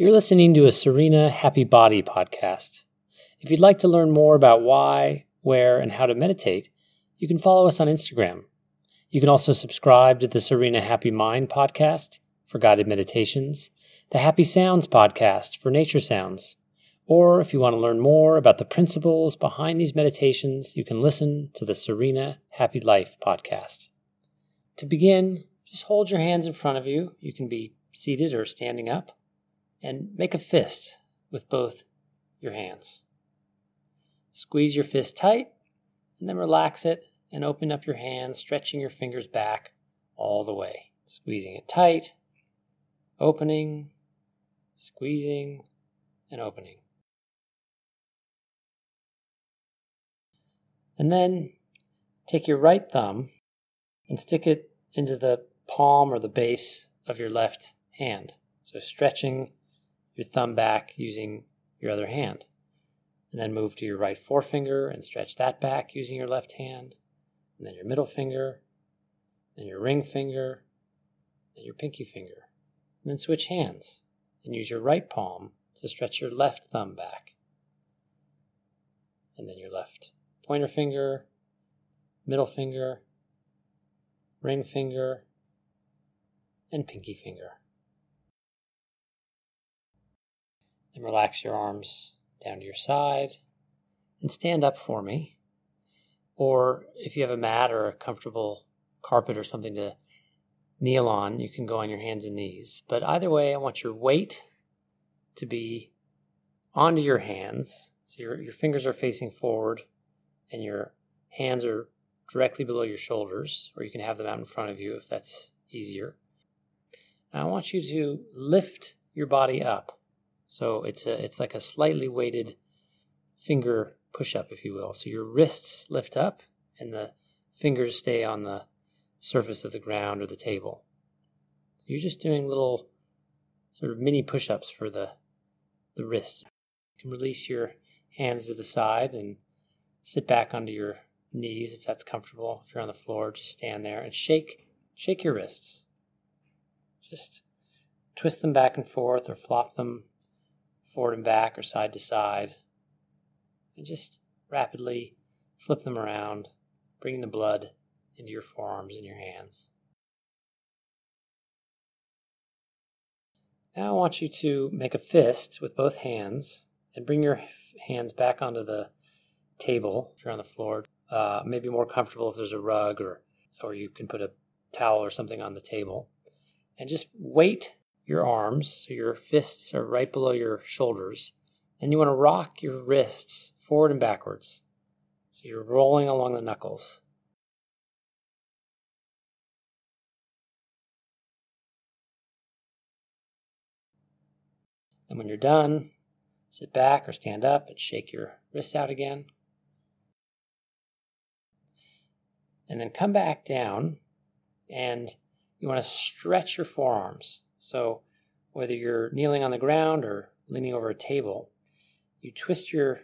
You're listening to a Serena Happy Body podcast. If you'd like to learn more about why, where, and how to meditate, you can follow us on Instagram. You can also subscribe to the Serena Happy Mind podcast for guided meditations, the Happy Sounds podcast for nature sounds. Or if you want to learn more about the principles behind these meditations, you can listen to the Serena Happy Life podcast. To begin, just hold your hands in front of you. You can be seated or standing up and make a fist with both your hands. Squeeze your fist tight and then relax it and open up your hands, stretching your fingers back all the way. Squeezing it tight, opening, squeezing, and opening. And then take your right thumb and stick it into the palm or the base of your left hand. So stretching your thumb back using your other hand. And then move to your right forefinger and stretch that back using your left hand. And then your middle finger, then your ring finger, then your pinky finger. And then switch hands and use your right palm to stretch your left thumb back. And then your left pointer finger, middle finger, ring finger, and pinky finger. Then relax your arms down to your side and stand up for me. Or if you have a mat or a comfortable carpet or something to kneel on, you can go on your hands and knees. But either way, I want your weight to be onto your hands. So your, your fingers are facing forward and your hands are directly below your shoulders, or you can have them out in front of you if that's easier. Now I want you to lift your body up so it's a it's like a slightly weighted finger push up, if you will. So your wrists lift up and the fingers stay on the surface of the ground or the table. So you're just doing little sort of mini push ups for the the wrists. You can release your hands to the side and sit back onto your knees if that's comfortable. If you're on the floor, just stand there and shake shake your wrists. Just twist them back and forth or flop them forward and back or side to side. And just rapidly flip them around, bringing the blood into your forearms and your hands. Now I want you to make a fist with both hands and bring your hands back onto the table if you're on the floor. Uh, maybe more comfortable if there's a rug or, or you can put a towel or something on the table. And just weight your arms, so your fists are right below your shoulders, and you want to rock your wrists forward and backwards. So you're rolling along the knuckles. And when you're done, sit back or stand up and shake your wrists out again. And then come back down and you want to stretch your forearms. So, whether you're kneeling on the ground or leaning over a table, you twist your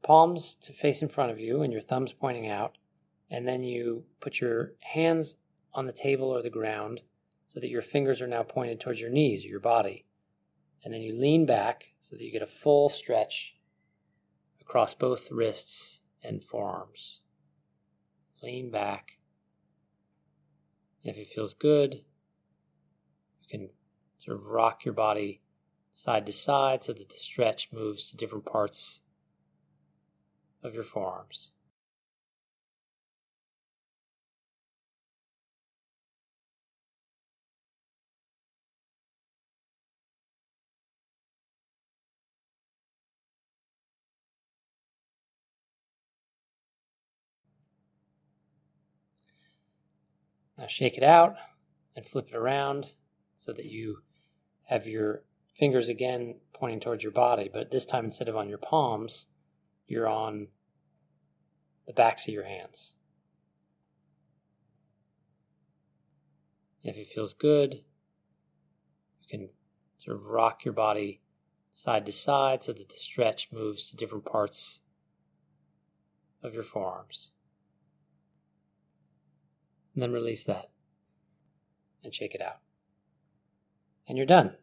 palms to face in front of you and your thumbs pointing out, and then you put your hands on the table or the ground so that your fingers are now pointed towards your knees or your body. And then you lean back so that you get a full stretch across both wrists and forearms. Lean back. And if it feels good, can sort of rock your body side to side so that the stretch moves to different parts of your forearms. Now shake it out and flip it around so that you have your fingers again pointing towards your body, but this time instead of on your palms, you're on the backs of your hands. If it feels good, you can sort of rock your body side to side so that the stretch moves to different parts of your forearms. And then release that and shake it out and you're done.